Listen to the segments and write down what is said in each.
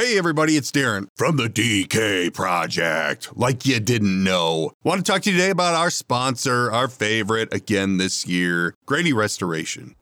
Hey, everybody, it's Darren from the DK Project. Like you didn't know. Want to talk to you today about our sponsor, our favorite again this year, Grady Restoration.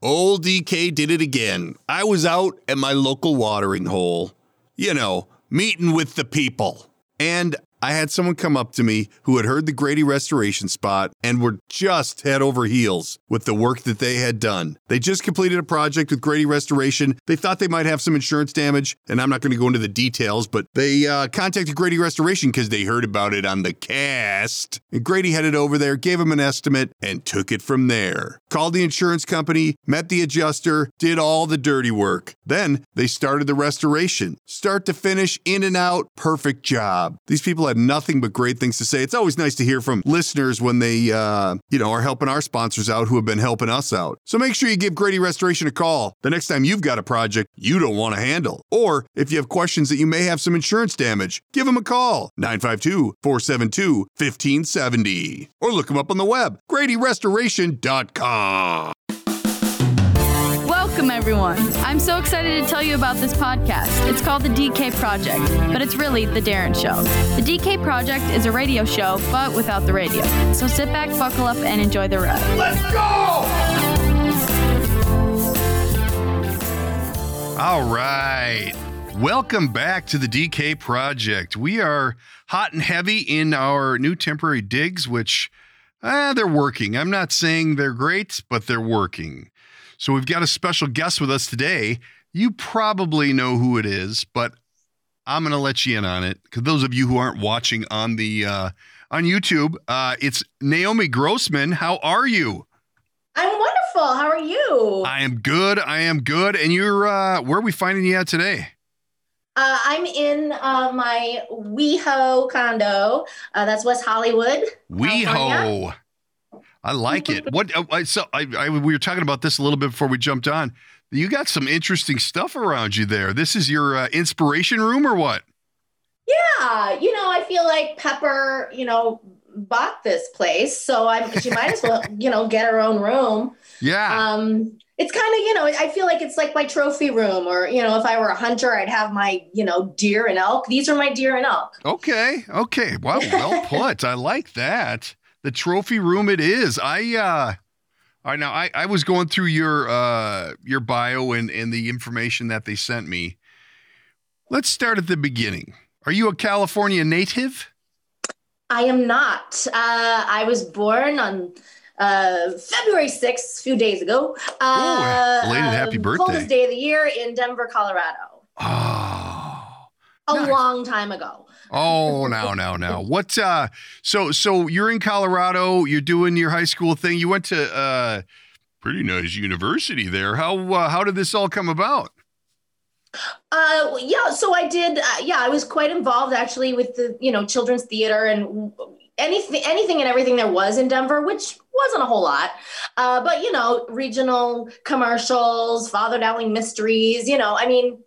Old DK did it again. I was out at my local watering hole, you know, meeting with the people. And I had someone come up to me who had heard the Grady restoration spot and were just head over heels with the work that they had done. They just completed a project with Grady Restoration. They thought they might have some insurance damage, and I'm not going to go into the details, but they uh, contacted Grady Restoration because they heard about it on the cast. And Grady headed over there, gave them an estimate, and took it from there. Called the insurance company, met the adjuster, did all the dirty work. Then they started the restoration. Start to finish, in and out, perfect job. These people had nothing but great things to say. It's always nice to hear from listeners when they, uh, you know, are helping our sponsors out who have been helping us out. So make sure you give Grady Restoration a call the next time you've got a project you don't want to handle. Or if you have questions that you may have some insurance damage, give them a call 952 472 1570. Or look them up on the web, gradyrestoration.com. Welcome, everyone. I'm so excited to tell you about this podcast. It's called The DK Project, but it's really The Darren Show. The DK Project is a radio show, but without the radio. So sit back, buckle up, and enjoy the ride. Let's go! All right. Welcome back to the DK Project. We are hot and heavy in our new temporary digs, which uh, they're working. I'm not saying they're great, but they're working. So we've got a special guest with us today. You probably know who it is, but I'm going to let you in on it because those of you who aren't watching on the uh, on YouTube, uh, it's Naomi Grossman. How are you? I'm wonderful. How are you? I am good. I am good. And you're uh, where are we finding you at today? Uh, I'm in uh, my WeHo condo. Uh, that's West Hollywood. WeHo. I like it. What? uh, I so I, I we were talking about this a little bit before we jumped on. You got some interesting stuff around you there. This is your uh, inspiration room or what? Yeah, you know, I feel like Pepper, you know, bought this place, so I'm. She might as well, you know, get her own room. Yeah. Um, it's kind of, you know, I feel like it's like my trophy room, or you know, if I were a hunter, I'd have my, you know, deer and elk. These are my deer and elk. okay. Okay. Well, well put. I like that. The trophy room it is. I uh all right now I, I was going through your uh your bio and, and the information that they sent me. Let's start at the beginning. Are you a California native? I am not. Uh, I was born on uh, February 6th, a few days ago. Uh, belated happy um, birthday. Coldest day of the year in Denver, Colorado. Oh. A Nice. long time ago. Oh, now, now, now. What? Uh, so, so you're in Colorado. You're doing your high school thing. You went to uh, pretty nice university there. How uh, how did this all come about? Uh, yeah, so I did. Uh, yeah, I was quite involved actually with the you know children's theater and anything, anything and everything there was in Denver, which wasn't a whole lot. Uh, but you know, regional commercials, Father Dowling mysteries. You know, I mean,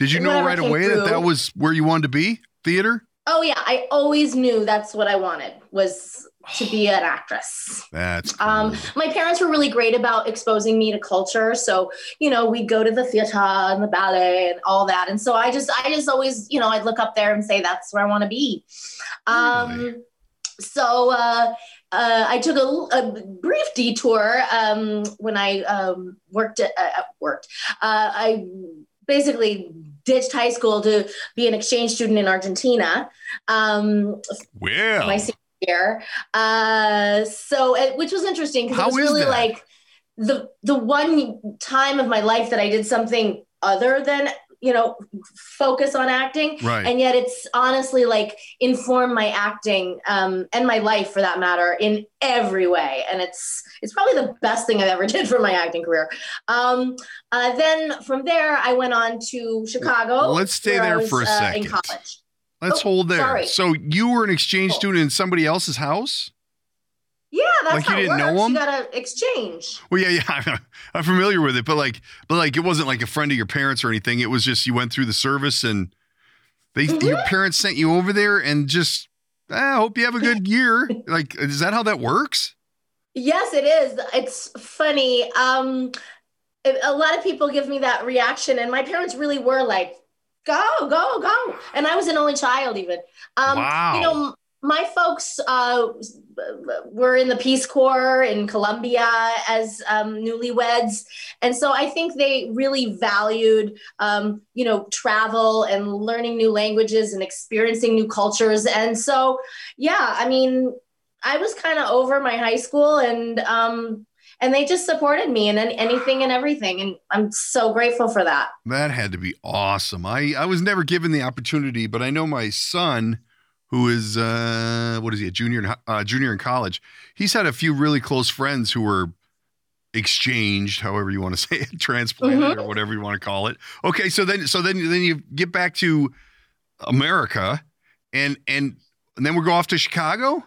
Did you know right away that that was where you wanted to be? Theater. oh yeah, I always knew that's what I wanted was to be an actress. That's cool. Um, my parents were really great about exposing me to culture. So, you know, we'd go to the theater and the ballet and all that. And so I just, I just always, you know, I'd look up there and say, that's where I want to be. Um, Really? so, uh, uh, I took a, a brief detour um, when I um, worked at, uh, worked. Uh, I basically ditched high school to be an exchange student in Argentina. Um, well, my senior year. Uh, so it, which was interesting because it was really that? like the the one time of my life that I did something other than you know focus on acting right. and yet it's honestly like informed my acting um, and my life for that matter in every way and it's it's probably the best thing i've ever did for my acting career um, uh, then from there i went on to chicago Let's stay there was, for a uh, second. in college Let's oh, hold there. sorry. So you were an exchange Cool. student in somebody else's house? Yeah that's Like you how it didn't know him? you gotta exchange Well, yeah, yeah, I'm, familiar with it, but like, but like, it wasn't like a friend of your parents or anything. It was just you went through the service and they, Mhm. your parents sent you over there and just, I hope you have a good year. like, is that how that works? Yes, it is. It's funny. Um, a lot of people give me that reaction, and my parents really were like go, go, go. And I was an only child, even. Um, Wow. You know, my folks uh, were in the Peace Corps in Colombia as um, newlyweds, and so I think they really valued, um, you know, travel and learning new languages and experiencing new cultures. And so, yeah, I mean, I was kind of over my high school, and um, and they just supported me in anything and everything, and I'm so grateful for that. That had to be awesome. I, I was never given the opportunity, but I know my son, who is uh, what is he, a junior in, uh, junior in college. He's had a few really close friends who were exchanged, however you want to say it, transplanted or whatever you want to call it. Okay, so then so then then you get back to America, and and and then we go off to Chicago.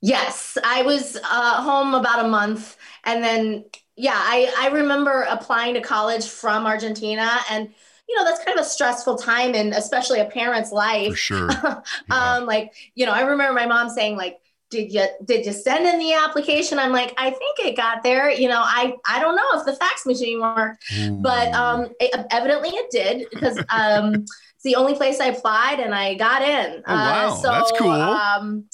Yes, I was uh, home about a month, and then yeah, I I remember applying to college from Argentina, and you know that's kind of a stressful time, and especially a parent's life For sure. um, like you know, I remember my mom saying like, "Did you did you send in the application?" I'm like, "I think it got there." You know, I I don't know if the fax machine worked, but um, it, evidently it did because um, it's the only place I applied, and I got in. Oh, wow. That's cool. Um,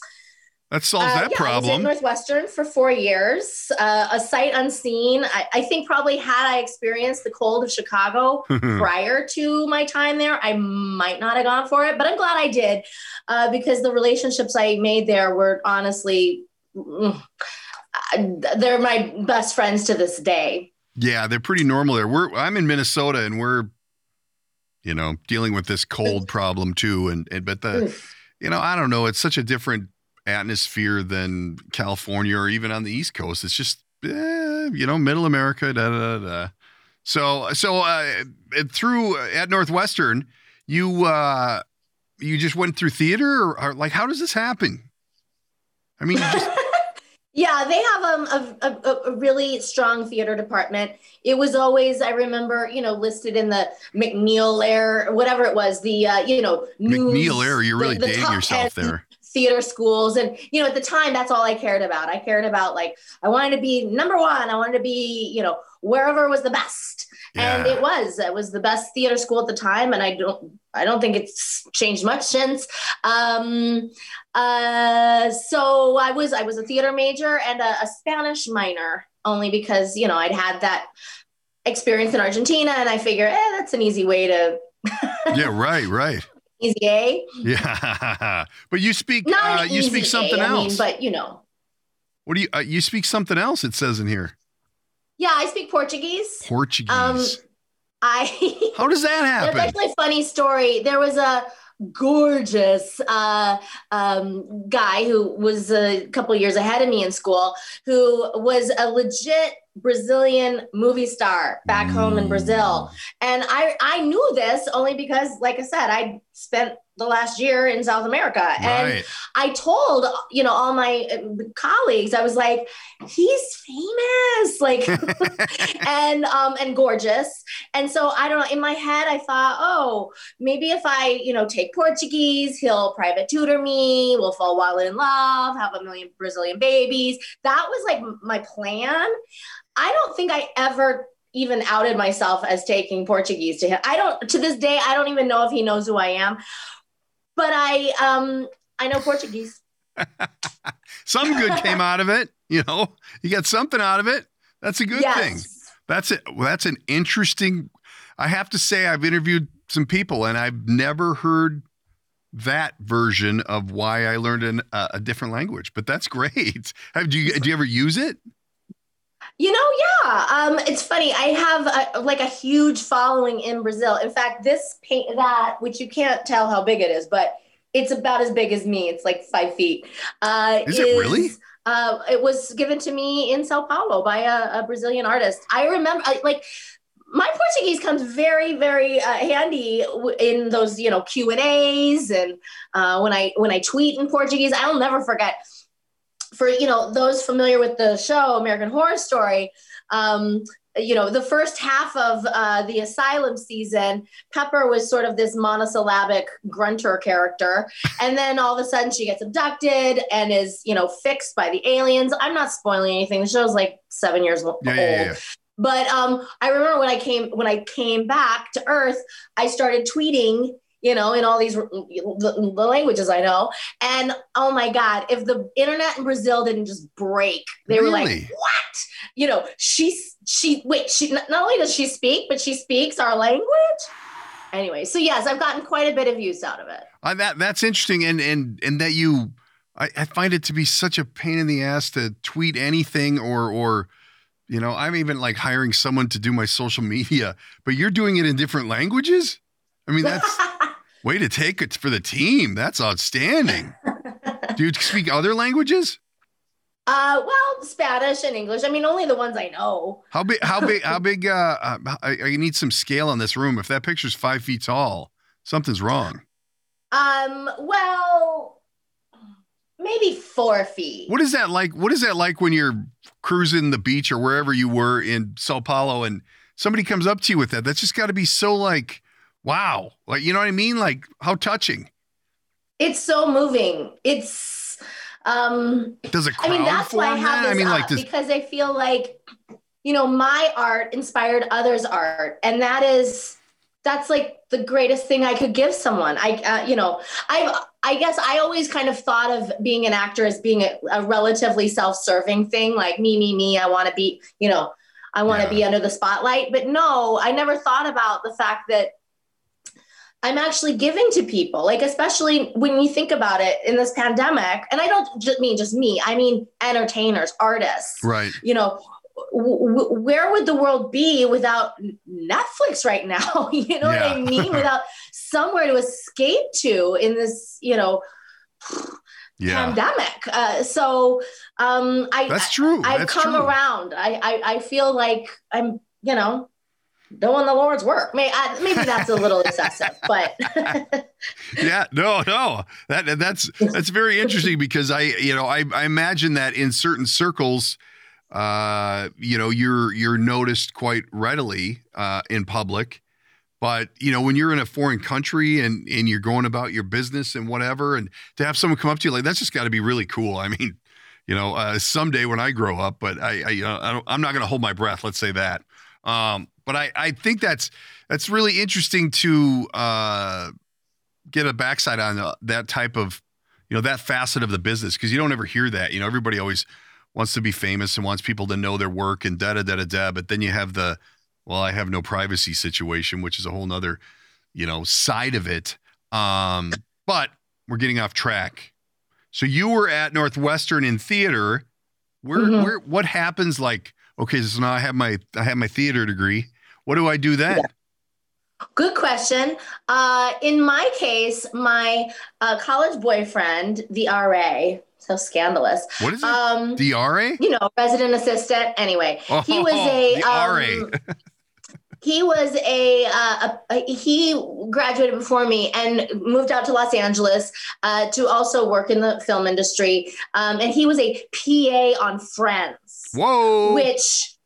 that solves uh, that yeah, I was at. Northwestern for four years, uh, a sight unseen. I, I think probably had I experienced the cold of Chicago prior to my time there, I might not have gone for it. But I'm glad I did uh, because the relationships I made there were honestly, mm, uh, they're my best friends to this day. Yeah, they're pretty normal there. We're I'm in Minnesota and we're you know, dealing with this cold problem too and, and but the, you know, I don't know, it's such a different atmosphere than California or even on the East Coast. It's just eh, you know, middle America da da da. So so uh through at Northwestern, you uh you just went through theater or, or like how does this happen? I mean, just Yeah, they have um, a, a, a really strong theater department. It was always, I remember, you know, listed in the McNeil Air, whatever it was, the, uh, you know, news, McNeil Air, you're really the dating yourself 10 there. Theater schools. And, you know, at the time, that's all I cared about. I cared about, like, I wanted to be number one. I wanted to be, you know, wherever was the best. And it was, it was the best theater school at the time. And I don't, I don't think it's changed much since. Um, uh, so I was I was a theater major and a, a Spanish minor, only because you know I'd had that experience in Argentina, and I figure, eh, that's an easy way to Yeah, right, right. Easy A. Yeah, but you speak Not uh, you speak something A, I mean, else. but you know, what do you uh, you speak something else? It says in here yeah, I speak Portuguese. Portuguese. Um, I How does that There's happen? actually a funny story. There was a gorgeous uh, um, guy who was a couple years ahead of me in school who was a legit Brazilian movie star back home in mm. Brazil. And I, I knew this only because, like I said, I spent the last year in South America. And I told, you know, all my uh, colleagues, I was like, he's famous, like, and um, and gorgeous. And so I don't know. In my head, I thought, oh, maybe if I, you know, take Portuguese, he'll private tutor me. We'll fall while in love, have a million Brazilian babies. That was like my plan. I don't think I ever even outed myself as taking Portuguese to him. I don't to this day. I don't even know if he knows who I am. But I um I know Portuguese. Some good came out of it. You know, you got something out of it. That's a good thing. That's it. Well, that's an interesting. I have to say, I've interviewed some people, and I've never heard that version of why I learned an, uh, a different language. But that's great. Have do you do you ever use it? You know, yeah. Um, it's funny. I have a, like a huge following in Brazil. In fact, this paint that, which you can't tell how big it is, but it's about as big as me. It's like five feet. Uh, Is it really? Uh, it was given to me in Sao Paulo by a, a Brazilian artist. I remember, I- like, my Portuguese comes very, very uh, handy w- in those, you know, Q and A's, and uh, when I when I tweet in Portuguese, I'll never forget for you know those familiar with the show American Horror Story, um, you know the first half of uh, the Asylum season, Pepper was sort of this monosyllabic grunter character, and then all of a sudden she gets abducted and is you know fixed by the aliens. I'm not spoiling anything. The show's like seven years old. Yeah, yeah, yeah. But um, I remember when I came when I came back to Earth, I started tweeting you know, in all these the, languages I know. And oh my God, if the internet in Brazil didn't just break, they really? were like, what? You know, she's she wait, she not only does she speak, but she speaks our language. Anyway, so yes, I've gotten quite a bit of use out of it. Uh, that that's interesting, and and and that you, I, I find it to be such a pain in the ass to tweet anything or or you know, I'm even like hiring someone to do my social media, but you're doing it in different languages. I mean, that's way to take it for the team. That's outstanding. do you speak other languages? Uh, well, Spanish and English. I mean, only the ones I know. How big? How big? How big? Uh, uh, I, I need some scale on this room. If that picture's five feet tall, something's wrong. Um. Well, maybe four feet. What is that like? What is that like when you're cruising the beach or wherever you were in Sao Paulo and somebody comes up to you with that? That's just got to be so like, wow. Like, you know what I mean? Like, how touching. It's so moving. It's um, Does it? I mean, that's why I have this I mean, like this- because I feel like you know my art inspired others' art, and that is that's like the greatest thing I could give someone. I, uh, you know, I, I guess I always kind of thought of being an actor as being a, a relatively self-serving thing, like me, me, me. I want to be, you know, I want to yeah. be under the spotlight. But no, I never thought about the fact that I'm actually giving to people, like, especially when you think about it in this pandemic. And I don't just mean just me, I mean entertainers, artists. Right. You know, w- where would the world be without Netflix right now? you know yeah. what I mean? without somewhere to escape to in this, you know, yeah. pandemic. Uh, so um, I, that's true. I, have come true. around. I, I, I feel like I'm, you know, doing the Lord's work. Maybe, maybe that's a little excessive, but yeah, no, no, that that's that's very interesting because I, you know, I, I imagine that in certain circles, uh, you know, you're you're noticed quite readily uh, in public. But you know, when you're in a foreign country and and you're going about your business and whatever, and to have someone come up to you like that's just got to be really cool. I mean, you know, uh, someday when I grow up, but I, I, I am not going to hold my breath. Let's say that. Um, but I, I think that's that's really interesting to uh, get a backside on uh, that type of you know that facet of the business because you don't ever hear that. You know, everybody always wants to be famous and wants people to know their work and da da da da da. But then you have the well, I have no privacy situation, which is a whole nother you know side of it. Um, but we're getting off track. So you were at Northwestern in theater. Where mm-hmm. where what happens like? Okay, so now I have my I have my theater degree. What do I do then? Yeah. Good question. Uh, in my case, my uh, college boyfriend, the RA, so scandalous. What is it? Um, the RA? You know, resident assistant. Anyway, oh, he was a the um, RA. he was a, uh, a, a, he graduated before me and moved out to Los Angeles uh, to also work in the film industry. Um, and he was a PA on Friends. Whoa! Which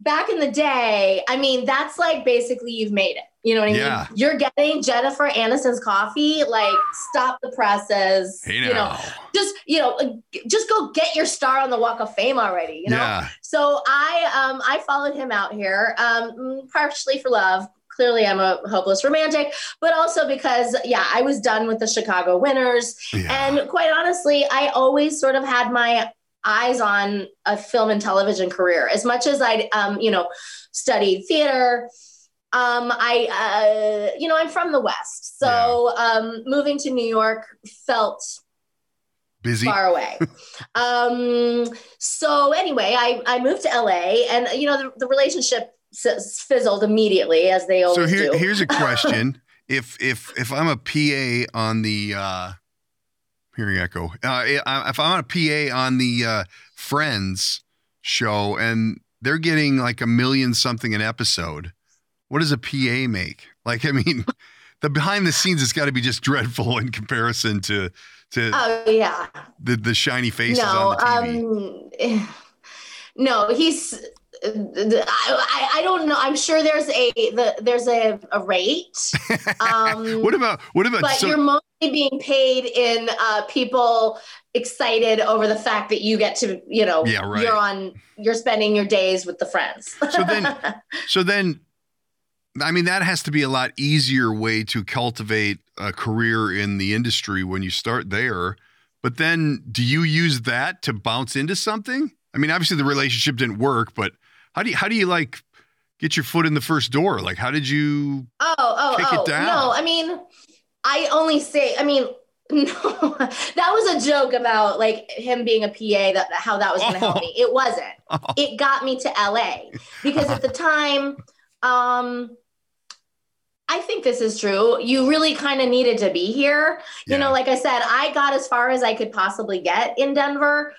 back in the day, I mean, that's like basically you've made it. You know what I yeah. mean? You're getting Jennifer Aniston's coffee. Like, stop the presses. Hey you know, just you know, just go get your star on the Walk of Fame already. You know. Yeah. So I um I followed him out here, um, partially for love. Clearly, I'm a hopeless romantic, but also because, yeah, I was done with the Chicago Winners. Yeah. And quite honestly, I always sort of had my eyes on a film and television career. As much as I, um, you know, studied theater, um, I, uh, you know, I'm from the West, so yeah. um, moving to New York felt busy far away. um, so anyway, I I moved to LA, and you know, the, the relationship fizzled immediately as they always so here, do. here's a question: if if if I'm a PA on the uh, Hearing echo. Uh, if I'm on a PA on the uh, Friends show and they're getting like a million something an episode, what does a PA make? Like, I mean, the behind the scenes has got to be just dreadful in comparison to to oh yeah the the shiny faces no, on the TV. Um, no, he's I, I don't know. I'm sure there's a the, there's a, a rate. Um, what about what about? But so- you're mostly being paid in uh, people excited over the fact that you get to you know yeah, right. you're on you're spending your days with the friends. so then, so then, I mean that has to be a lot easier way to cultivate a career in the industry when you start there. But then, do you use that to bounce into something? I mean, obviously the relationship didn't work, but how do you how do you like get your foot in the first door? Like, how did you? Oh, oh, kick oh. It down? No, I mean, I only say, I mean, no, that was a joke about like him being a PA that how that was going to help me. It wasn't. Oh. It got me to LA because at the time, um, I think this is true. You really kind of needed to be here. You yeah. know, like I said, I got as far as I could possibly get in Denver,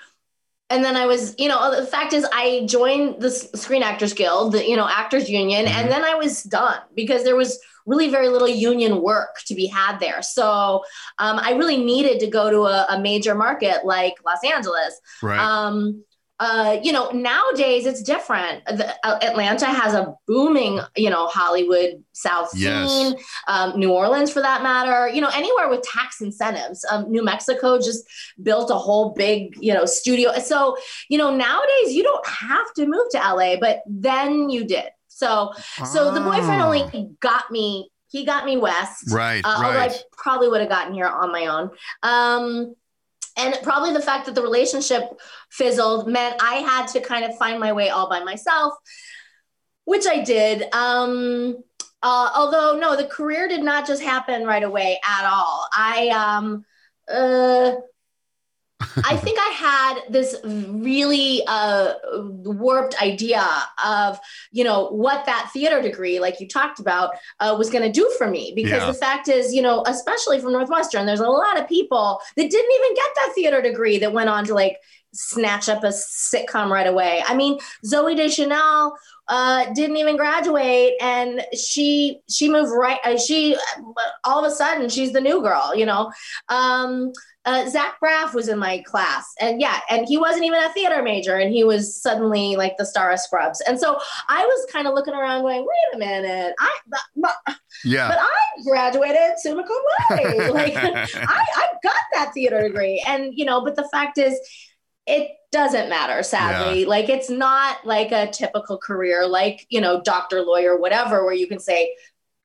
and then I was, you know, the fact is, I joined the Screen Actors Guild, the you know Actors Union, mm-hmm. and then I was done because there was really very little union work to be had there. So um, I really needed to go to a, a major market like Los Angeles. Right. Um, uh, you know, nowadays it's different. The, uh, Atlanta has a booming, you know, Hollywood South yes. scene, um, New Orleans for that matter, you know, anywhere with tax incentives. Um, New Mexico just built a whole big, you know, studio. So, you know, nowadays you don't have to move to LA, but then you did. So, so the boyfriend only ah. got me, he got me west. Right. Uh, right. Although I probably would have gotten here on my own. Um, and probably the fact that the relationship fizzled meant I had to kind of find my way all by myself, which I did. Um, uh, although no, the career did not just happen right away at all. I um, uh, I think I had this really uh, warped idea of, you know, what that theater degree, like you talked about, uh, was going to do for me. Because yeah. the fact is, you know, especially from Northwestern, there's a lot of people that didn't even get that theater degree that went on to like snatch up a sitcom right away. I mean, Zooey Deschanel uh, didn't even graduate, and she she moved right. Uh, she all of a sudden she's the new girl, you know. Um, uh, Zach Braff was in my class, and yeah, and he wasn't even a theater major, and he was suddenly like the star of Scrubs. And so I was kind of looking around, going, "Wait a minute, I, but, but, yeah, but I graduated summa cum laude. like I, I got that theater degree, and you know, but the fact is, it doesn't matter sadly yeah. like it's not like a typical career like you know doctor lawyer whatever where you can say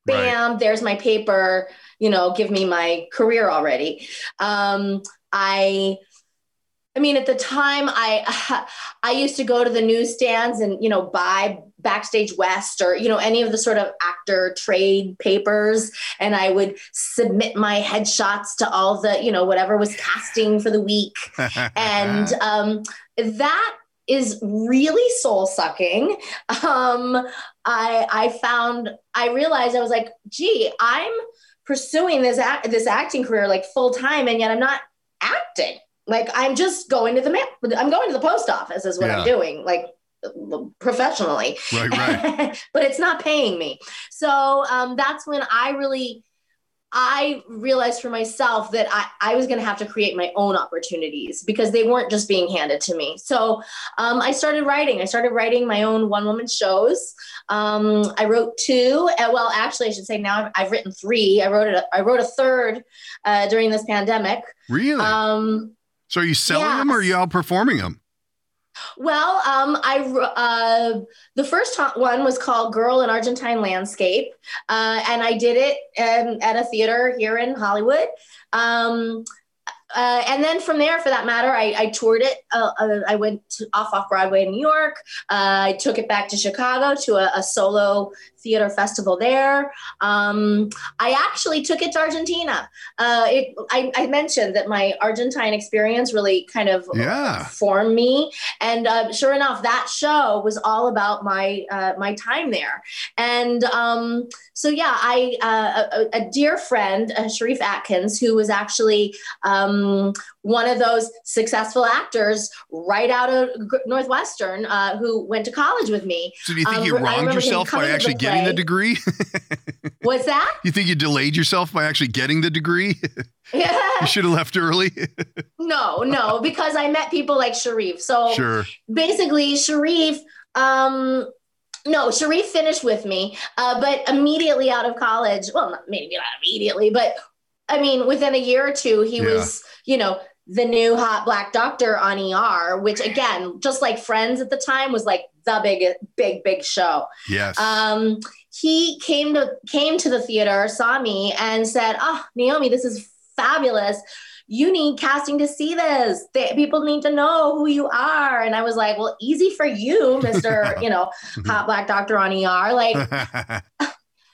bam right. there's my paper you know give me my career already um i I mean, at the time, I I used to go to the newsstands and you know buy Backstage West or you know any of the sort of actor trade papers, and I would submit my headshots to all the you know whatever was casting for the week, and um, that is really soul sucking. Um, I I found I realized I was like, gee, I'm pursuing this act, this acting career like full time, and yet I'm not acting. Like I'm just going to the mail. I'm going to the post office is what yeah. I'm doing. Like professionally, right, right. but it's not paying me. So um, that's when I really I realized for myself that I, I was going to have to create my own opportunities because they weren't just being handed to me. So um, I started writing. I started writing my own one woman shows. Um, I wrote two. Uh, well, actually, I should say now I've, I've written three. I wrote a, I wrote a third uh, during this pandemic. Really? Um, so are you selling yeah. them or are you out performing them? Well, um, I uh, the first one was called "Girl in Argentine Landscape," uh, and I did it at a theater here in Hollywood. Um, uh, and then from there, for that matter, I, I toured it. Uh, uh, I went to, off off Broadway in New York. Uh, I took it back to Chicago to a, a solo theater festival there. Um, I actually took it to Argentina. Uh, it, I, I, mentioned that my Argentine experience really kind of yeah. formed me, and uh, sure enough, that show was all about my my time there. And um, so, yeah, I a, a, dear friend, Sharif Atkins, who was actually um, one of those successful actors right out of Northwestern uh, who went to college with me. So do you think um, you wronged yourself by actually the getting the degree? What's that? You think you delayed yourself by actually getting the degree? Yeah. you should have left early. no, no, because I met people like Sharif. So sure. basically, Sharif Um, no, Sharif finished with me, uh, but immediately out of college, well, not, maybe not immediately, but I mean, within a year or two, he Yeah. was, you know, the new hot black doctor on ER, which again, just like Friends at the time, was like the big, big, big show. Yes. Um, he came to came to the theater, saw me, and said, "Oh, Naomi, this is fabulous. You need casting to see this. They, people need to know who you are." And I was like, "Well, easy for you, Mister, you know, hot black doctor on ER. Like,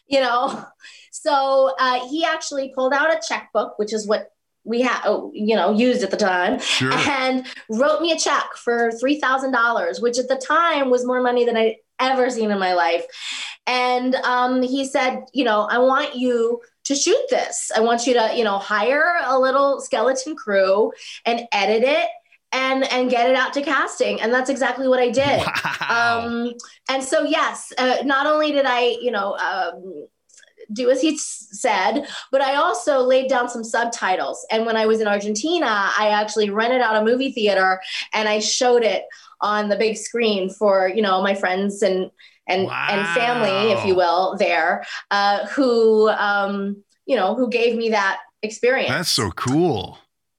you know." So uh, he actually pulled out a checkbook, which is what we had, oh, you know, used at the time sure. and wrote me a check for $3,000, which at the time was more money than I'd ever seen in my life. And um, he said, you know, I want you to shoot this. I want you to, you know, hire a little skeleton crew and edit it and and get it out to casting. And that's exactly what I did. Wow. Um, and so, yes, uh, not only did I, you know, um, do as he said, but I also laid down some subtitles. And when I was in Argentina, I actually rented out a movie theater and I showed it on the big screen for, you know, my friends and and and family, if you will, there, uh, who um, you know, who gave me that experience. That's so cool.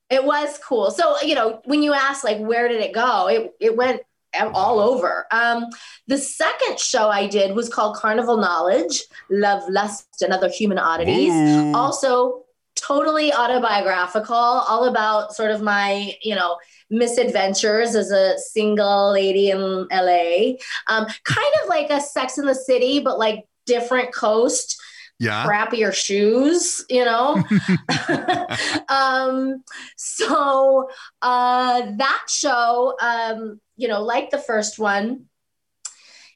It was cool. So, you know, when you ask like where did it go? It it went all over. Um, the second show I did was called Carnival Knowledge, Love, Lust, and Other Human Oddities. Also, totally autobiographical, all about sort of my, you know, misadventures as a single lady in LA. Um, kind of like a Sex in the City, but like different coast yeah. crappier shoes, you know. um, so uh, that show, um, you know, like the first one,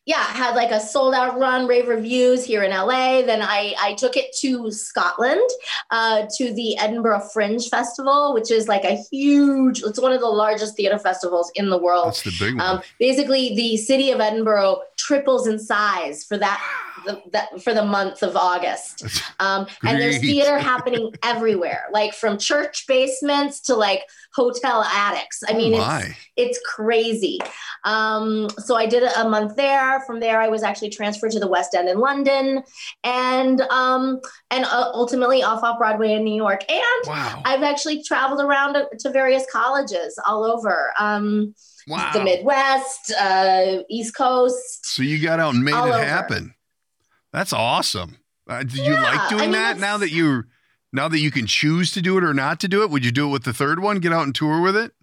yeah, had like a sold out run, rave reviews here in LA. Then I, I took it to Scotland, uh, to the Edinburgh Fringe Festival, which is like a huge, it's one of the largest theater festivals in the world. That's the big one. Um, basically, the city of Edinburgh triples in size for that, the, that for the month of August. Um, and there's theater happening everywhere, like from church basements to like hotel attics. I mean, oh it's it's crazy. Um, so I did a month there. From there, I was actually transferred to the West End in London, and um, and uh, ultimately off off Broadway in New York. And Wow. I've actually traveled around to, to various colleges all over um, wow. the Midwest, uh, East Coast. So you got out and made it over. happen. That's awesome. Uh, do you like doing I mean, that now that you now that you can choose to do it or not to do it? Would you do it with the third one? Get out and tour with it?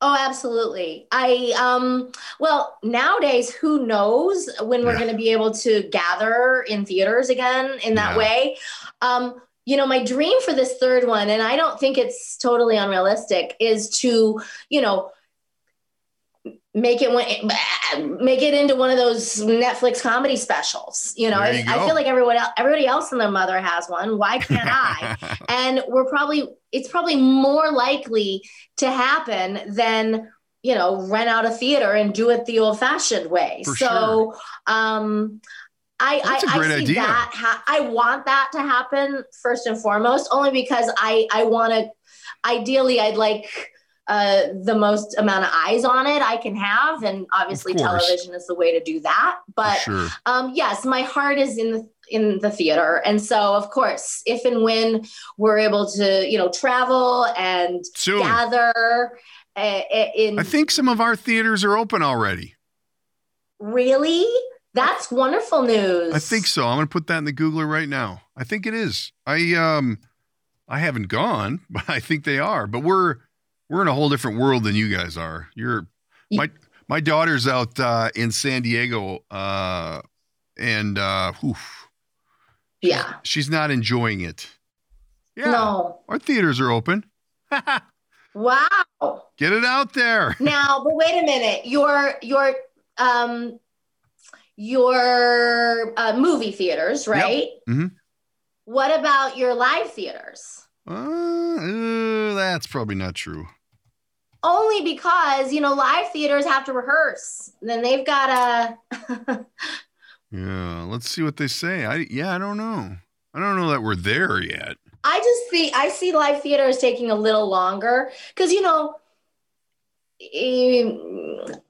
Oh, absolutely. I um well, nowadays who knows when we're Yeah. going to be able to gather in theaters again in that Yeah. way. Um you know, my dream for this third one and I don't think it's totally unrealistic is to, you know, make it one- make it into one of those Netflix comedy specials. You know, There I, I feel like everyone else, everybody else and their mother has one. Why can't I? and we're probably it's probably more likely to happen than you know rent out a theater and do it the old fashioned way For so um I, That's I, I see idea. that ha- I want that to happen first and foremost, only because I I want to. Ideally, I'd like uh, the most amount of eyes on it I can have, and obviously, television is the way to do that. But sure. um, yes, my heart is in the in the theater, and so of course, if and when we're able to, you know, travel and Soon. gather uh, in I think some of our theaters are open already. really, that's wonderful news. I think so. I'm going to put that in the Googler right now. I think it is. I um I haven't gone, but I think they are. But we're we're in a whole different world than you guys are. You're my my daughter's out uh, in San Diego uh, and uh oof, Yeah. she's not enjoying it. Yeah. No. Our theaters are open. Wow. Get it out there. Now, but wait a minute. Your your um your uh, movie theaters, right? Mhm. What about your live theaters? Uh, uh, that's probably not true. Only because you know live theaters have to rehearse. Then they've got to. Yeah, let's see what they say. I yeah, I don't know. I don't know that we're there yet. I just see I see live theater theaters taking a little longer because you know. eh,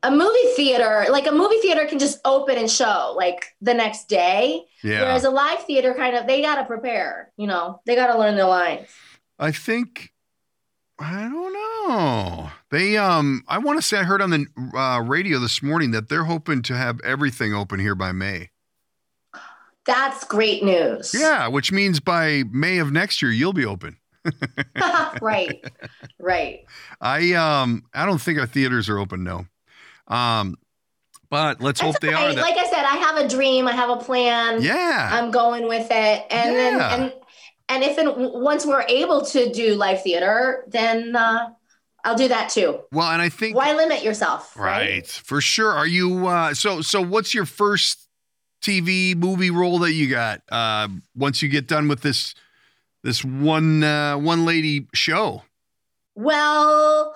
a movie theater, like a movie theater can just open and show like the next day. Yeah. Whereas a live theater kind of they gotta prepare, you know, they gotta learn their lines. I think I don't know. They um I want to say I heard on the uh, radio this morning that they're hoping to have everything open here by May. That's great news. Yeah, which means by May of next year you'll be open. right. Right. I um I don't think our theaters are open no. Um but let's hope That's they are. That, Like I said, I have a dream, I have a plan. yeah. I'm going with it. And then and and if and once we're able to do live theater, then uh, I'll do that too. well, and I think Why limit yourself? right for sure. Are you uh so so what's your first TV movie role that you got uh once you get done with this this one uh one lady show? Well,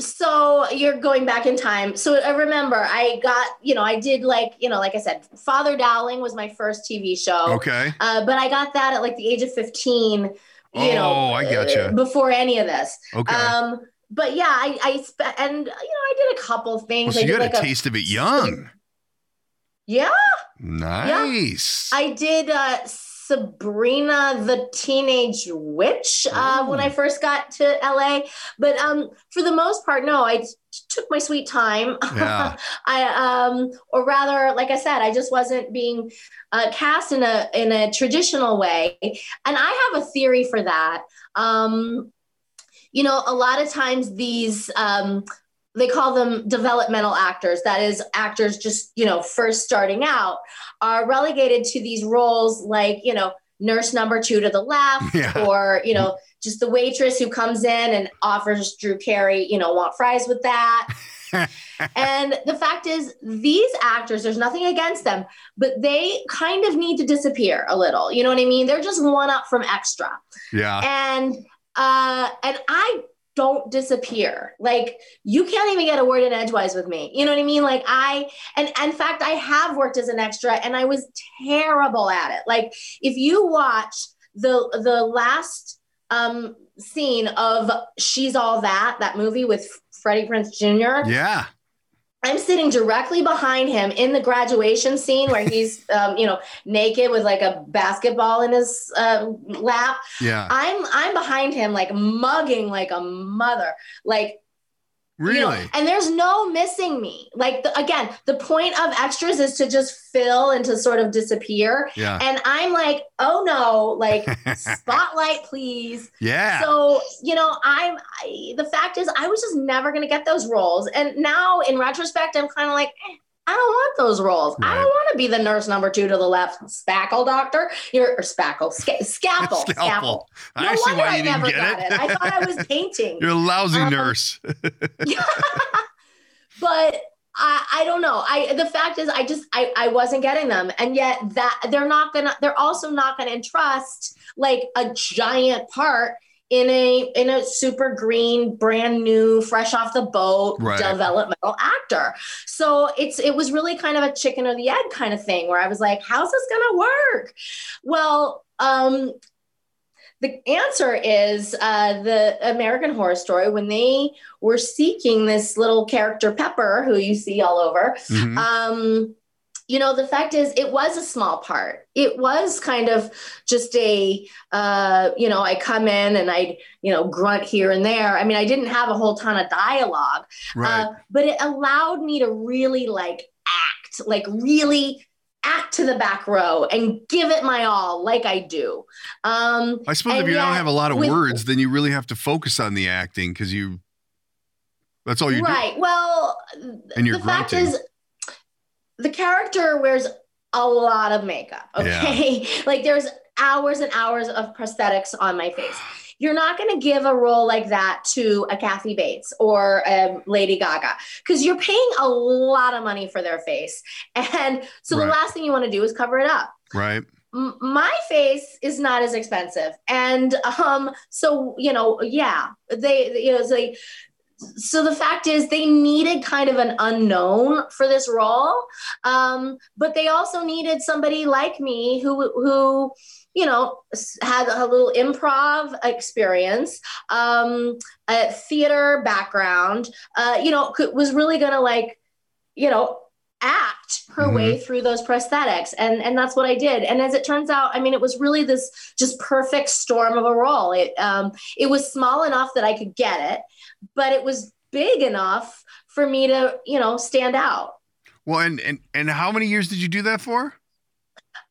so you're going back in time. So I remember I got, you know, I did like, you know, like I said, Father Dowling was my first TV show. Okay. Uh, but I got that at like the age of 15, you know, Oh, I gotcha. uh, before any of this. Okay. Um, but yeah, I, I spe- and you know, I did a couple well, things. so I you got like a taste of it young. yeah, Nice. I did uh, Sabrina the Teenage Witch uh, when I first got to LA. But um, for the most part, no, I t- took my sweet time. Yeah. I um, or rather, like I said, I just wasn't being uh, cast in a in a traditional way, and I have a theory for that. Um, you know, a lot of times these um, they call them developmental actors. That is actors just you know first starting out are relegated to these roles like you know nurse number two to the left Yeah. or you know just the waitress who comes in and offers drew carey you know want fries with that. And the fact is these actors there's nothing against them but they kind of need to disappear a little. You know what i mean? They're just one up from extra. Yeah. and uh and i don't disappear. Like you can't even get a word in edgewise with me. You know what i mean? Like i and, and in fact i have worked as an extra and i was terrible at it. Like if you watch the the last um scene of she's all that that movie with freddie prinze jr Yeah. I'm sitting directly behind him in the graduation scene where he's, um, you know, naked with like a basketball in his uh, lap. Yeah. I'm I'm behind him like mugging like a mother, like you know, Really? and there's no missing me. Like the, again, the point of extras is to just fill and to sort of disappear. Yeah. And I'm like, oh no, like spotlight, please. yeah. So, you know, I'm I, the fact is I was just never going to get those roles. And now in retrospect, I'm kind of like, eh, I don't want those roles. I don't want to be the nurse number two to the left, spackle doctor, You're, or spackle, sca- scalpel, scalpel. Scalpel. No I wonder why I you never got it. it. I thought I was painting. You're a lousy Um, nurse. but I, I don't know. I the fact is I just I, I wasn't getting them. And yet that they're not gonna they're also not gonna entrust like a giant part in a in a super green, brand new, fresh off the boat Right. developmental actor. So it's it was really kind of a chicken or the egg kind of thing where I was like, how's this gonna work? Well, um the answer is uh, the American Horror Story when they were seeking this little character Pepper, who you see all over. Mhm. Um, you know, the fact is, it was a small part. It was kind of just a, uh, you know, I come in and I, you know, grunt here and there. I mean, I didn't have a whole ton of dialogue, right. uh, but it allowed me to really like act, like really act to the back row and give it my all, like I do. Um, I suppose if you don't have a lot of with- words, then you really have to focus on the acting because you. That's all you do. right. Well, And you're the fact grunting. is, the character wears a lot of makeup. Okay, like there's hours and hours of prosthetics on my face. You're not going to give a role like that to a Kathy Bates or a Lady Gaga because you're paying a lot of money for their face, and so Right. the last thing you want to do is cover it up. Right. m- my face is not as expensive and um so you know yeah they you know it's like so the fact is they needed kind of an unknown for this role um but they also needed somebody like me who who you know, had a little improv experience, um, a theater background, uh, you know, was really to like, you know, act her mm-hmm. way through those prosthetics. And and that's what i did. And as it turns out i mean it was really this just perfect storm of a role. It um it was small enough that i could get it but it was big enough for me to you know stand out. Well and and and how many years did you do that for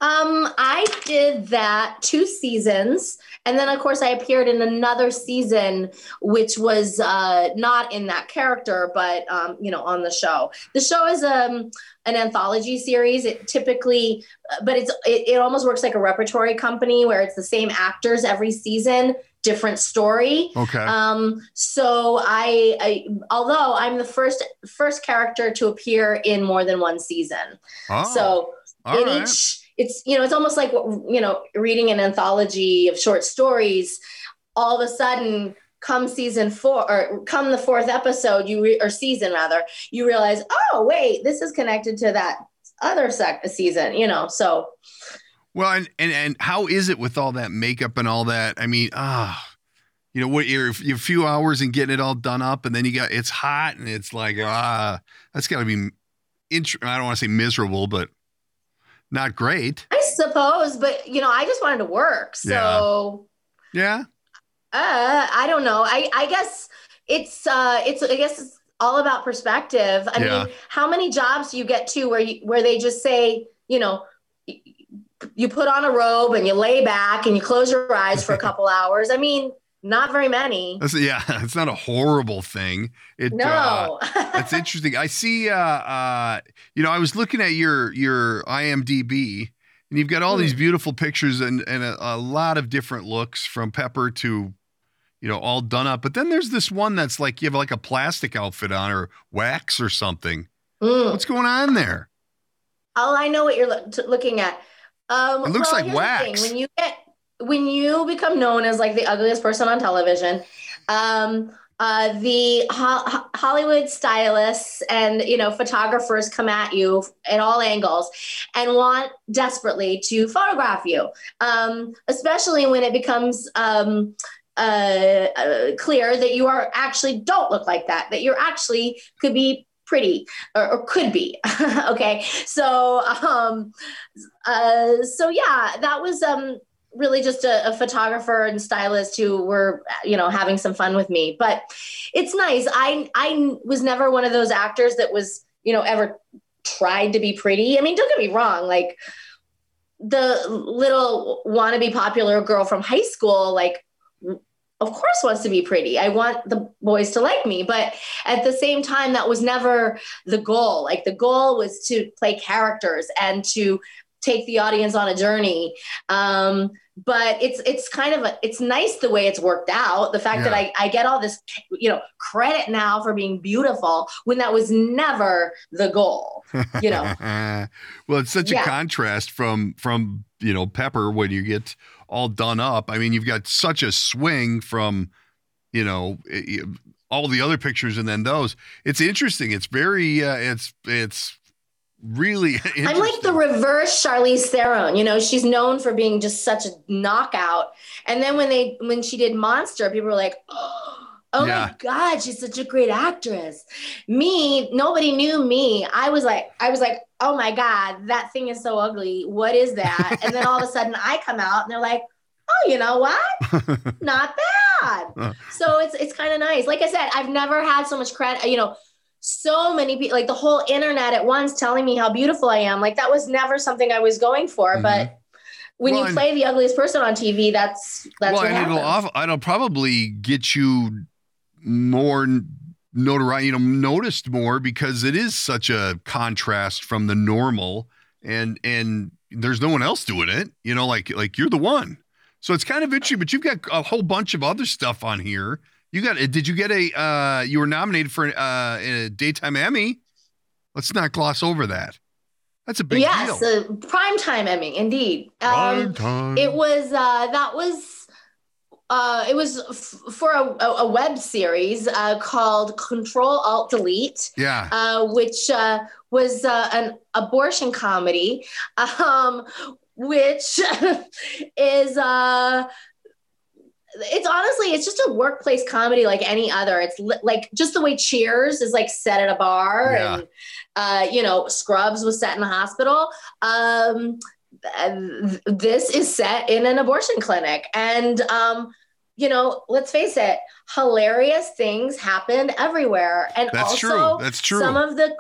um, I did that two seasons, and then of course I appeared in another season, which was uh, not in that character, but um, you know, on the show. The show is um, an anthology series. It typically, but it's it, it almost works like a repertory company where it's the same actors every season, different story. Okay. Um, so I, I, although I'm the first first character to appear in more than one season, oh, so in right. each it's you know it's almost like you know reading an anthology of short stories all of a sudden come season four or come the fourth episode you re- or season rather you realize oh wait this is connected to that other sec- season you know so. Well and, and and how is it with all that makeup and all that? I mean ah you know what you're, you're a few hours and getting it all done up and then you got it's hot and it's like ah that's got to be int- i don't want to say miserable but not great i suppose but you know i just wanted to work so yeah, yeah. Uh, I don't know. I, I guess it's uh, it's I guess it's all about perspective. I yeah. mean, how many jobs do you get to where you where they just say, you know, you put on a robe and you lay back and you close your eyes for a couple hours. I mean, not very many. That's, yeah, it's not a horrible thing. It, no, uh, that's interesting. I see. Uh, uh, you know, I was looking at your your IMDb, and you've got all these hmm. beautiful pictures and and a, a lot of different looks from Pepper to you know, all done up. But then there's this one that's like you have like a plastic outfit on or wax or something. Mm. What's going on there? Oh, I know what you're lo- t- looking at. Um, it looks well, like wax. When you get when you become known as like the ugliest person on television, um, uh, the ho- Hollywood stylists and you know photographers come at you at all angles and want desperately to photograph you, um, especially when it becomes um, uh, uh, clear that you are actually don't look like that, that you're actually could be pretty or, or could be. okay. So, um, uh, so yeah, that was, um, really just a, a, photographer and stylist who were you know having some fun with me but it's nice i i was never one of those actors that was you know ever tried to be pretty i mean don't get me wrong like the little wannabe popular girl from high school like of course wants to be pretty. I want the boys to like me, but at the same time that was never the goal. Like the goal was to play characters and to take the audience on a journey. Um, but it's it's kind of a it's nice the way it's worked out. The fact yeah. that I, I get all this you know credit now for being beautiful when that was never the goal. You know. well, it's such yeah. a contrast from from you know Pepper when you get all done up. I mean, you've got such a swing from, you know, all the other pictures and then those. It's interesting. It's very, uh, it's, it's really I'm like the reverse Charlize Theron. You know, she's known for being just such a knockout. And then when they, when she did Monster, people were like, oh, Oh yeah. my God, she's such a great actress. Me, nobody knew me. I was like, I was like, oh my God, that thing is so ugly. What is that? and then all of a sudden I come out and they're like, oh, you know what? Not bad. so it's it's kind of nice. Like I said, I've never had so much credit, you know, so many people like the whole internet at once telling me how beautiful I am. Like that was never something I was going for, mm-hmm. but when well, you play the ugliest person on TV, that's that's well, and it'll off, it'll probably get you more notoriety, you know, noticed more because it is such a contrast from the normal and and there's no one else doing it, you know, like like you're the one. So it's kind of interesting, but you've got a whole bunch of other stuff on here. You got it. did you get a uh you were nominated for uh, a daytime Emmy? Let's not gloss over that. That's a big yes, deal. Yes, a primetime Emmy, indeed. Um, time. It was uh, that was uh, it was f- for a, a, web series uh, called Control Alt Delete. Yeah. Uh, which uh, was uh, an abortion comedy. Um, which is uh it's honestly it's just a workplace comedy like any other it's li- like just the way cheers is like set at a bar Yeah. and uh you know scrubs was set in a hospital um th- this is set in an abortion clinic and um you know let's face it hilarious things happened everywhere and That's also true. That's true. some of the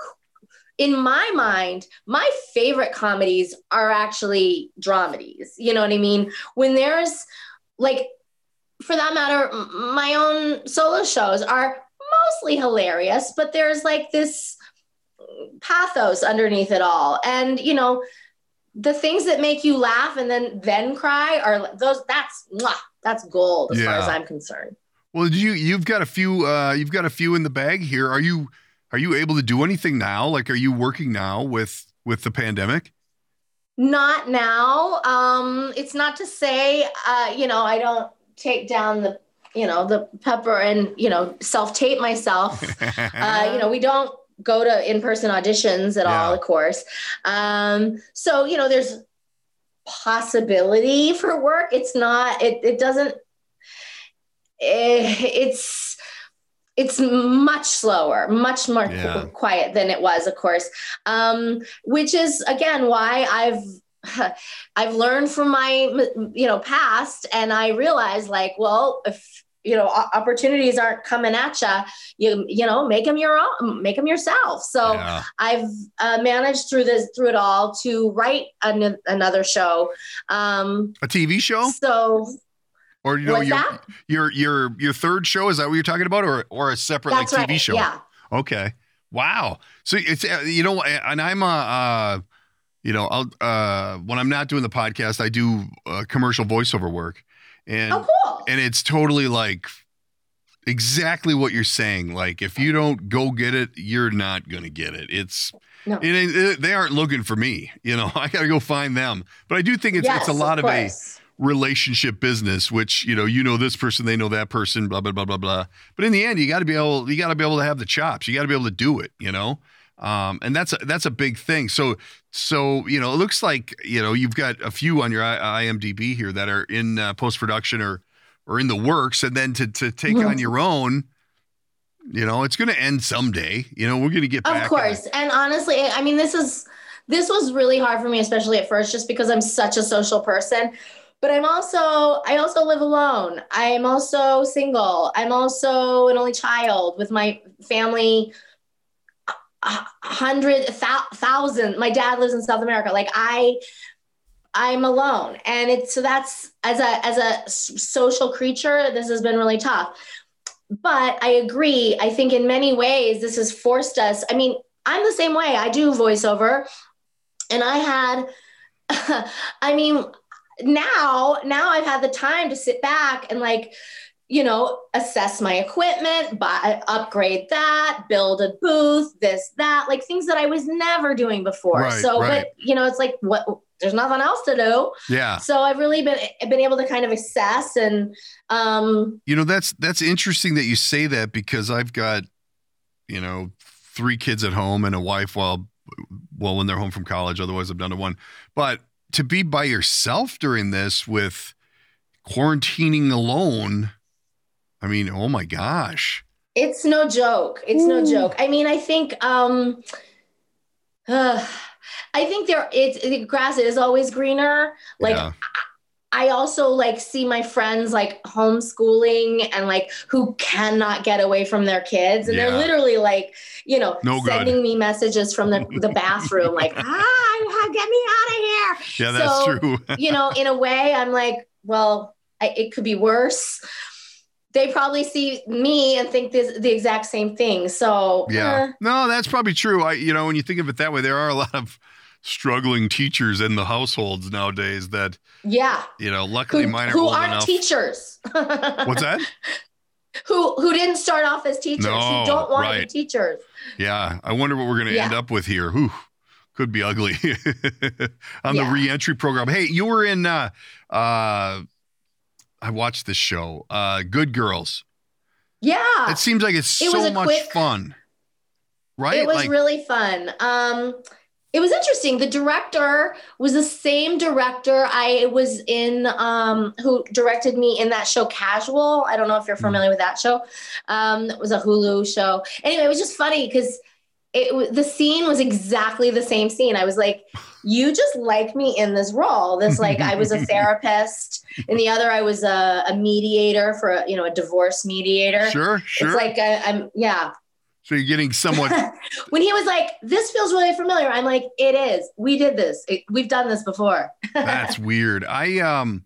in my mind my favorite comedies are actually dramedies you know what i mean when there's like for that matter my own solo shows are mostly hilarious but there's like this pathos underneath it all and you know the things that make you laugh and then then cry are those that's that's gold as far as i'm concerned Well, you you've got a few uh, you've got a few in the bag here. Are you are you able to do anything now? Like, are you working now with with the pandemic? Not now. Um, it's not to say, uh, you know, I don't take down the, you know, the pepper and, you know, self tape myself. uh, you know, we don't go to in person auditions at all, of course. Um, so, you know, there's possibility for work. It's not, it, it doesn't, eh, it's, it's much slower, much more Yeah. quiet than it was, of course. Um, which is again why I've I've learned from my you know past, and I realized like, well, if you know opportunities aren't coming at you, you you know make them your own, make them yourself. So Yeah. I've uh, managed through this through it all to write an- another show. Um, A TV show, so or you know your that? your your your third show? Is that what you're talking about, or or a separate That's like TV show? Yeah. Okay. Wow. So it's uh, you know, and I'm a, uh, you know, I'll uh, when I'm not doing the podcast, I do uh, commercial voiceover work, and Oh, cool. and it's totally like exactly what you're saying. Like if you don't go get it, you're not gonna get it. It's No. it it- they aren't looking for me. You know, I gotta go find them. But I do think it's it's a lot of, a relationship business, which you know, you know this person, they know that person, blah blah blah blah blah. But in the end, you got to be able, you got to be able to have the chops. You got to be able to do it. You know, um, and that's a, that's a big thing. So so you know, it looks like you know you've got a few on your IMDb here that are in uh, post production or or in the works, and then to to take Mhm. on your own. You know, it's going to end someday. You know, we're going to get back. Of course. And honestly, I mean, this is this was really hard for me, especially at first, just because I'm such a social person. But I'm also I also live alone. I'm also single. I'm also an only child with my family. Hundred thou- thousand. My dad lives in South America. Like I, I'm alone, and it's so that's as a as a social creature. This has been really tough but I agree. I think in many ways this has forced us. I mean, I'm the same way. I do voiceover, and I had, I mean, now now I've had the time to sit back and like, you know, assess my equipment, buy, upgrade that, build a booth, this that, like things that I was never doing before. Right, so, right. but you know, it's like what there's nothing else to do. Yeah. So I've really been been able to kind of assess and um You know, that's that's interesting that you say that because I've got, you know, three kids at home and a wife while well when they're home from college. Otherwise, I've done to one. But to be by yourself during this with quarantining alone, I mean, oh my gosh. It's no joke. It's no joke. I mean, I think um uh, I think there it's the grass is always greener. Like yeah. I also like see my friends like homeschooling and like who cannot get away from their kids and Yeah. they're literally like, you know, No good. sending me messages from the, the bathroom like, "Ah, get me out of here." Yeah, that's true. you know, in a way, I'm like, well, I, it could be worse. They probably see me and think this the exact same thing. So Yeah. eh, No, that's probably true. I you know, when you think of it that way, there are a lot of struggling teachers in the households nowadays that, yeah. you know, luckily Who, mine are who aren't enough. teachers? What's that? who who didn't start off as teachers? No, who don't want to be teachers? Yeah, I wonder what we're going to Yeah. end up with here. Whew, could be ugly on the Yeah. reentry program. Hey, you were in. Uh, uh, I watched this show, uh, Good Girls. Yeah. It seems like it's It so much quick- fun, right? It was like, really fun. Um, it was interesting. The director was the same director I was in, um, who directed me in that show Casual. I don't know if you're familiar with that show. Um, it was a Hulu show. Anyway, it was just funny because it the scene was exactly the same scene. I was like, you just like me in this role. This like I was a therapist. In the other, I was a, a mediator for a, you know a divorce mediator. Sure, sure. It's like I, I'm yeah. So you're getting somewhat. when he was like, "This feels really familiar," I'm like, "It is. We did this. It, we've done this before." That's weird. I um,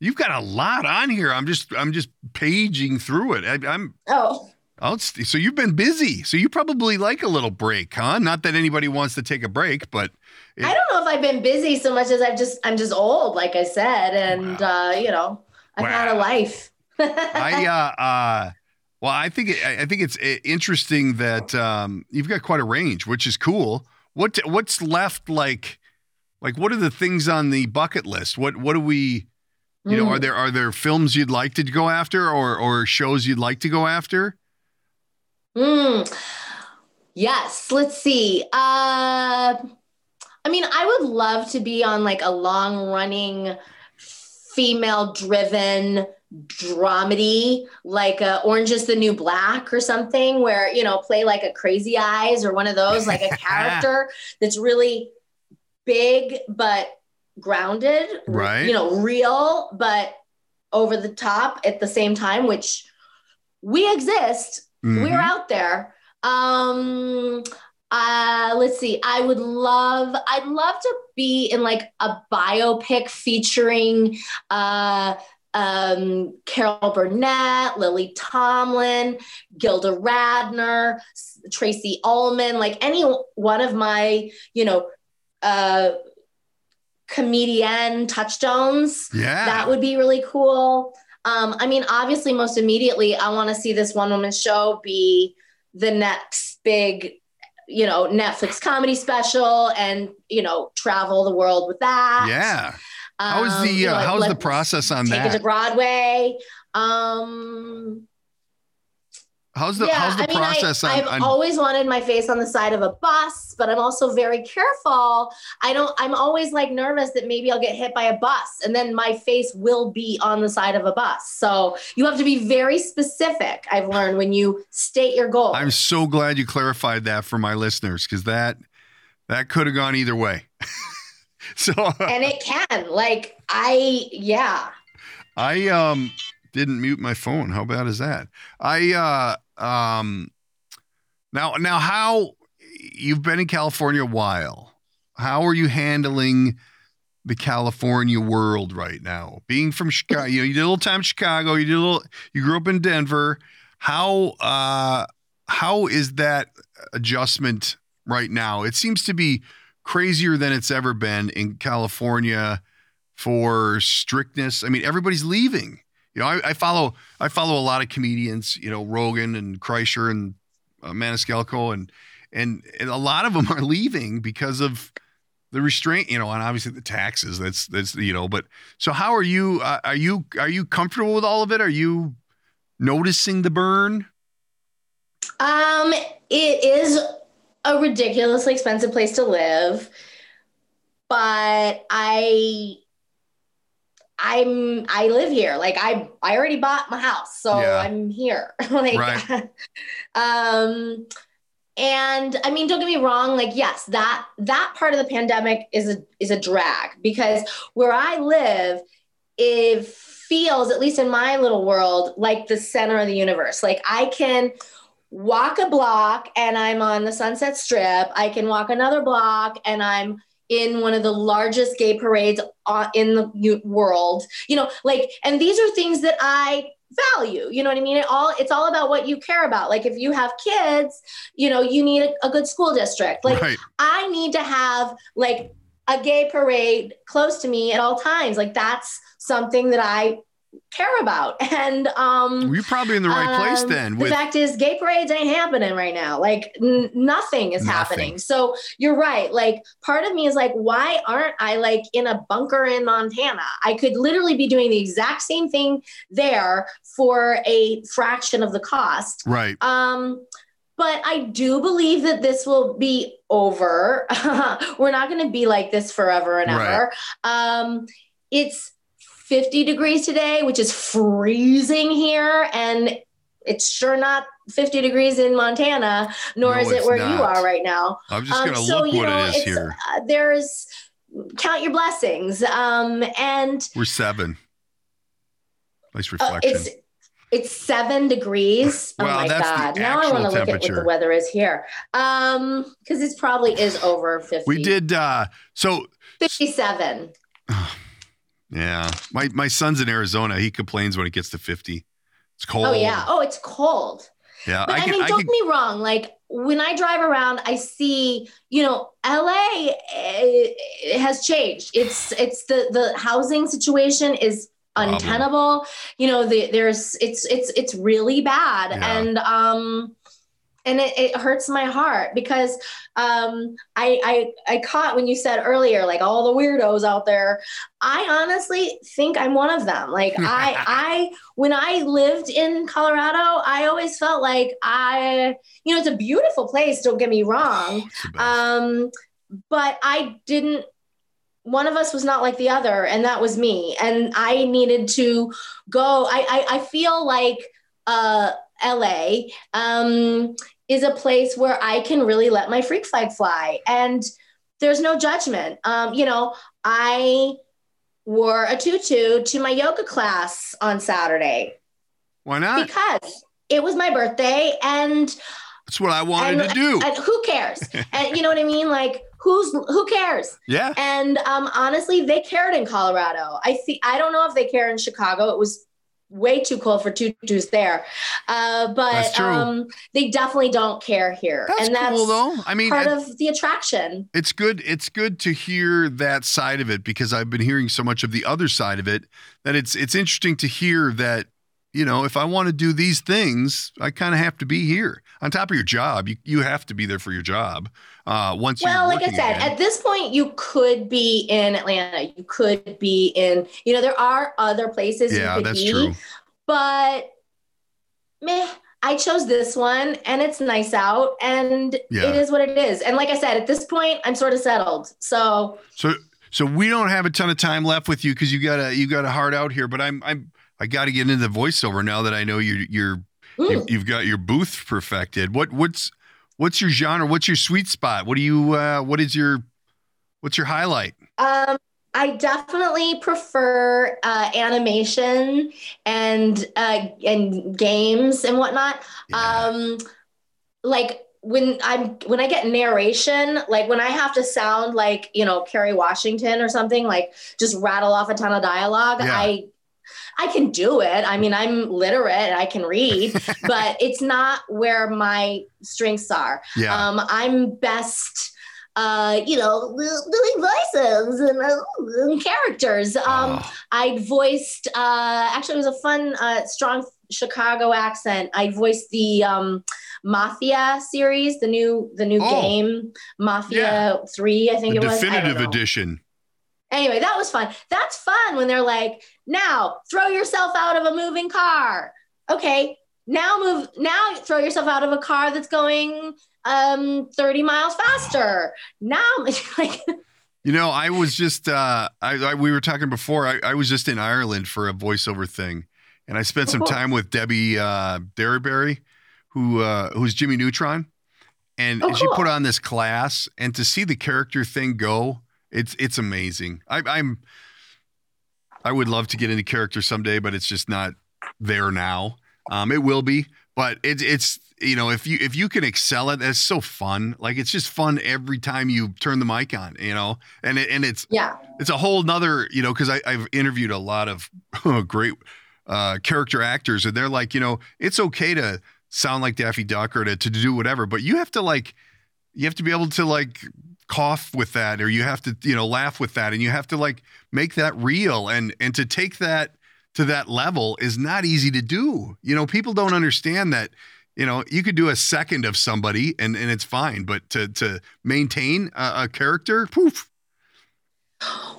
you've got a lot on here. I'm just I'm just paging through it. I, am Oh. Oh, so you've been busy. So you probably like a little break, huh? Not that anybody wants to take a break, but it, I don't know if I've been busy so much as I've just I'm just old, like I said, and wow. uh, you know, I've wow. had a life. I uh, uh well, I think it, I think it's eh, interesting that um, you've got quite a range, which is cool. What what's left like? Like, what are the things on the bucket list? What what do we? You know, are mm. there are there films you'd like to go after, or or shows you'd like to go after? Hmm. Yes. Let's see. Uh, I mean, I would love to be on like a long running, female driven dramedy like uh, orange is the new black or something where you know play like a crazy eyes or one of those like a character that's really big but grounded right you know real but over the top at the same time which we exist mm-hmm. we're out there um uh let's see i would love i'd love to be in like a biopic featuring uh um, Carol Burnett, Lily Tomlin, Gilda Radner, Tracey Ullman, like any one of my, you know, uh, comedian touchstones. Yeah. That would be really cool. Um, I mean, obviously, most immediately, I want to see this one woman show be the next big, you know, Netflix comedy special and, you know, travel the world with that. Yeah. How is the um, you know, uh, how's the process on take that? Take it to Broadway. Um, How's the yeah, how's the I mean, process? I, have always wanted my face on the side of a bus, but I'm also very careful. I don't. I'm always like nervous that maybe I'll get hit by a bus, and then my face will be on the side of a bus. So you have to be very specific. I've learned when you state your goal. I'm so glad you clarified that for my listeners because that that could have gone either way. so and it can like I yeah. I um didn't mute my phone. How bad is that? I uh um now now how you've been in California a while. How are you handling the California world right now? Being from Chicago, you know, you did a little time in Chicago, you did a little you grew up in Denver. How uh how is that adjustment right now? It seems to be crazier than it's ever been in California for strictness. I mean, everybody's leaving. You know, I, I follow I follow a lot of comedians. You know, Rogan and Kreischer and uh, Maniscalco, and, and and a lot of them are leaving because of the restraint. You know, and obviously the taxes. That's that's you know. But so, how are you? Uh, are you are you comfortable with all of it? Are you noticing the burn? Um, it is a ridiculously expensive place to live, but I I'm I live here. Like I I already bought my house, so yeah. I'm here. like right. um and I mean don't get me wrong, like yes, that that part of the pandemic is a is a drag because where I live it feels at least in my little world like the center of the universe. Like I can walk a block and I'm on the Sunset Strip. I can walk another block and I'm in one of the largest gay parades uh, in the world. You know, like, and these are things that I value you know what i mean it all it's all about what you care about like if you have kids you know you need a, a good school district like right. i need to have like a gay parade close to me at all times like that's something that i care about. And um, you're probably in the right um, place then. With- the fact is, gay parades ain't happening right now. Like n- nothing is nothing. happening. So you're right. Like part of me is like, why aren't I like in a bunker in Montana? I could literally be doing the exact same thing there for a fraction of the cost. Right. Um, but I do believe that this will be over. We're not going to be like this forever and ever. Um, it's 50 degrees today, which is freezing here, and it's sure not 50 degrees in Montana, nor No, is it it's where you are right now. I'm just Um, gonna so, look what know, it is here. Uh, there's count your blessings. Um, and We're seven. Nice uh, reflection. it's it's seven degrees. Well, oh my god! Now I want to look at what the weather is here. Um, because it probably is over fifty. we did uh so fifty-seven. yeah. My my son's in Arizona. He complains when it gets to 50. It's cold. Oh yeah. Oh, it's cold. Yeah. But I, I can mean, I don't can me wrong. Like when I drive around, I see, you know, LA eh, has changed. It's it's the the housing situation is Problem. untenable. You know, the, there's it's it's it's really bad, Yeah. and um, and it, it hurts my heart because um, I I I caught when you said earlier, like all the weirdos out there. I honestly think I'm one of them. Like I I when I lived in Colorado, I always felt like I, you know, it's a beautiful place, don't get me wrong. It's the best. Um, but I didn't, one of us was not like the other, and that was me. And I needed to go. I, I, I feel like uh, LA um, is a place where I can really let my freak flag fly. And there's no judgment. Um, you know, I wore a tutu to my yoga class on Saturday Why not? because it was my birthday and That's what I wanted and- to do. and who cares and you know what i mean like who's who cares yeah. and um honestly they cared in colorado i see i don't know if they care in chicago it was way too cold for tutus there. Uh but um they definitely don't care here. That's and that's cool though. I mean, part of the attraction. It's good it's good to hear that side of it because I've been hearing so much of the other side of it that it's it's interesting to hear that you know if I want to do these things I kind of have to be here on top of your job you you have to be there for your job uh once well you're like i said again. at this point you could be in atlanta you could be in you know there are other places yeah you could that's be true but meh, I chose this one and it's nice out and Yeah. it is what it is. And like I said, at this point, I'm sort of settled. So so so we don't have a ton of time left with you because you got a you got a heart out here but I'm I'm I got to get into the voiceover now that I know you you're you, you've got your booth perfected. What what's what's your genre? What's your sweet spot? What do you uh what is your what's your highlight? um, I definitely prefer uh, animation and uh, and games and whatnot. Um, like when I'm when I get narration, like when I have to sound like you know Kerry Washington or something, like just rattle off a ton of dialogue. Yeah. I I can do it. I mean, I'm literate and I can read, but it's not where my strengths are. yeah. Um, I'm best, uh, you know, doing voices and, uh, and characters. Um, Oh, I voiced, uh, actually, it was a fun, uh, strong Chicago accent. I voiced the um, Mafia series, the new, the new Oh. game, Mafia Three, I think the it was. Definitive edition. Anyway, that was fun. That's fun when they're like, now throw yourself out of a moving car. Okay, now move. Now throw yourself out of a car that's going um 30 miles faster. Now, like, You know, I was just uh I, I we were talking before. I, I was just in Ireland for a voiceover thing, and I spent some time with Debi uh Derryberry, who uh who's Jimmy Neutron. And Oh, she put on this class and to see the character thing go, it's it's amazing. I I'm I would love to get into character someday, but it's just not there now. Um, it will be, but it's it's you know if you if you can excel it, that's so fun. Like it's just fun every time you turn the mic on, you know, and it, and it's yeah, it's a whole nother you know because I've interviewed a lot of great uh, character actors, and they're like, you know, it's okay to sound like Daffy Duck or to to do whatever, but you have to like you have to be able to like cough with that or you have to you know laugh with that and you have to like make that real and and to take that to that level is not easy to do you know people don't understand that you know you could do a second of somebody and and it's fine but to to maintain a, a character poof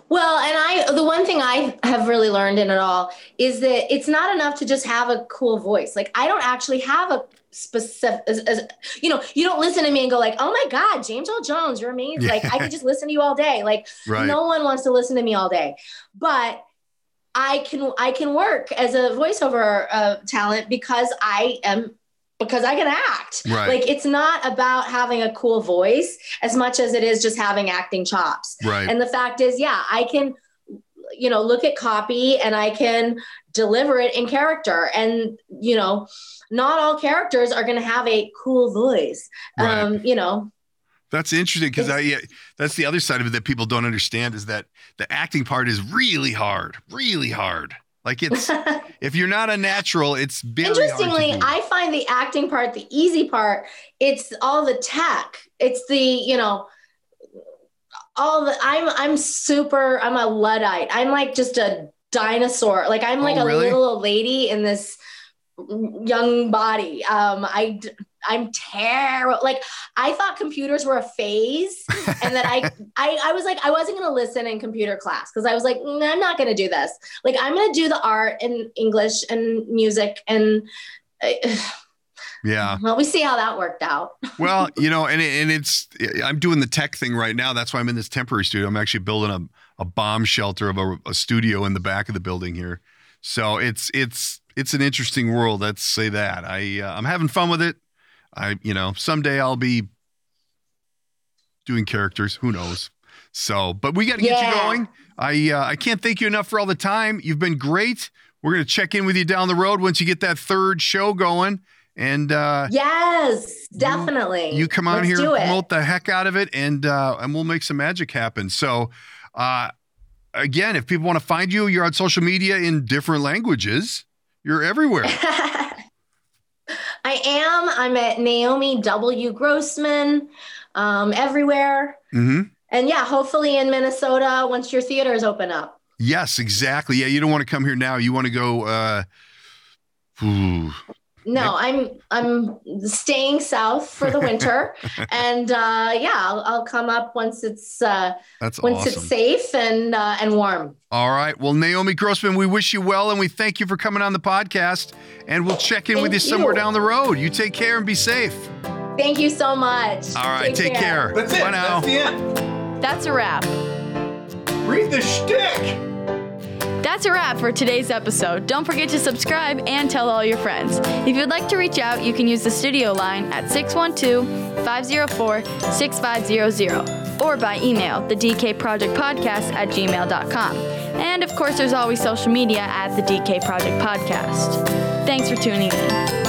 Well, and I, the one thing I have really learned in it all is that it's not enough to just have a cool voice. Like, I don't actually have a specific, as, as, you know, you don't listen to me and go like, oh my God, James Earl Jones, you're amazing. Yeah. Like, I could just listen to you all day. Like, Right. no one wants to listen to me all day. But I can, I can work as a voiceover uh, talent because I am because I can act. Right. Like it's not about having a cool voice as much as it is just having acting chops. Right. And the fact is, yeah, I can, you know, look at copy and I can deliver it in character. And, you know, not all characters are going to have a cool voice. Right. Um, you know, That's interesting because I yeah, that's the other side of it that people don't understand is that the acting part is really hard, really hard. Like it's if you're not a natural, it's very hard to interestingly. I find the acting part the easy part. It's all the tech. It's the, you know, all the I'm I'm super I'm a luddite. I'm like just a dinosaur. Like I'm like Oh, a little lady in this young body. Um I I'm terrible. Like I thought computers were a phase and that I, I I was like I wasn't going to listen in computer class because I was like "Mm, I'm not going to do this. Like I'm going to do the art and English and music and uh, yeah. well we see how that worked out. Well, you know, and it, and it's I'm doing the tech thing right now. That's why I'm in this temporary studio. I'm actually building a, a bomb shelter of a, a studio in the back of the building here. So it's it's it's an interesting world. Let's say that. I uh, I'm having fun with it. I you know someday I'll be doing characters. Who knows? So, but we got to get you going. I uh, I can't thank you enough for all the time. You've been great. We're gonna check in with you down the road once you get that third show going. And uh, Yes, definitely. you come on Let's here, promote the heck out of it, and uh, and we'll make some magic happen. So, uh, again, if people want to find you, you're on social media in different languages. You're everywhere. I am. I'm at Naomi W. Grossman um, everywhere. hmm And yeah, hopefully in Minnesota once your theaters open up. Yes, exactly. Yeah, you don't want to come here now. You want to go. Uh, ooh, No, I'm I'm staying south for the winter, and uh, yeah, I'll, I'll come up once it's uh, that's once awesome. it's safe and uh, and warm. All right. Well, Naomi Grossman, we wish you well, and we thank you for coming on the podcast. And we'll check in with you Thank somewhere down the road. You take care and be safe. Thank you so much. All right. Take, care. That's it. Bye now. That's the end. That's a wrap. Read the shtick. That's a wrap for today's episode. Don't forget to subscribe and tell all your friends. If you'd like to reach out, you can use the studio line at 612 504 6500 or by email, the DK Project Podcast at gmail.com. And of course, there's always social media at the DK Project Podcast. Thanks for tuning in.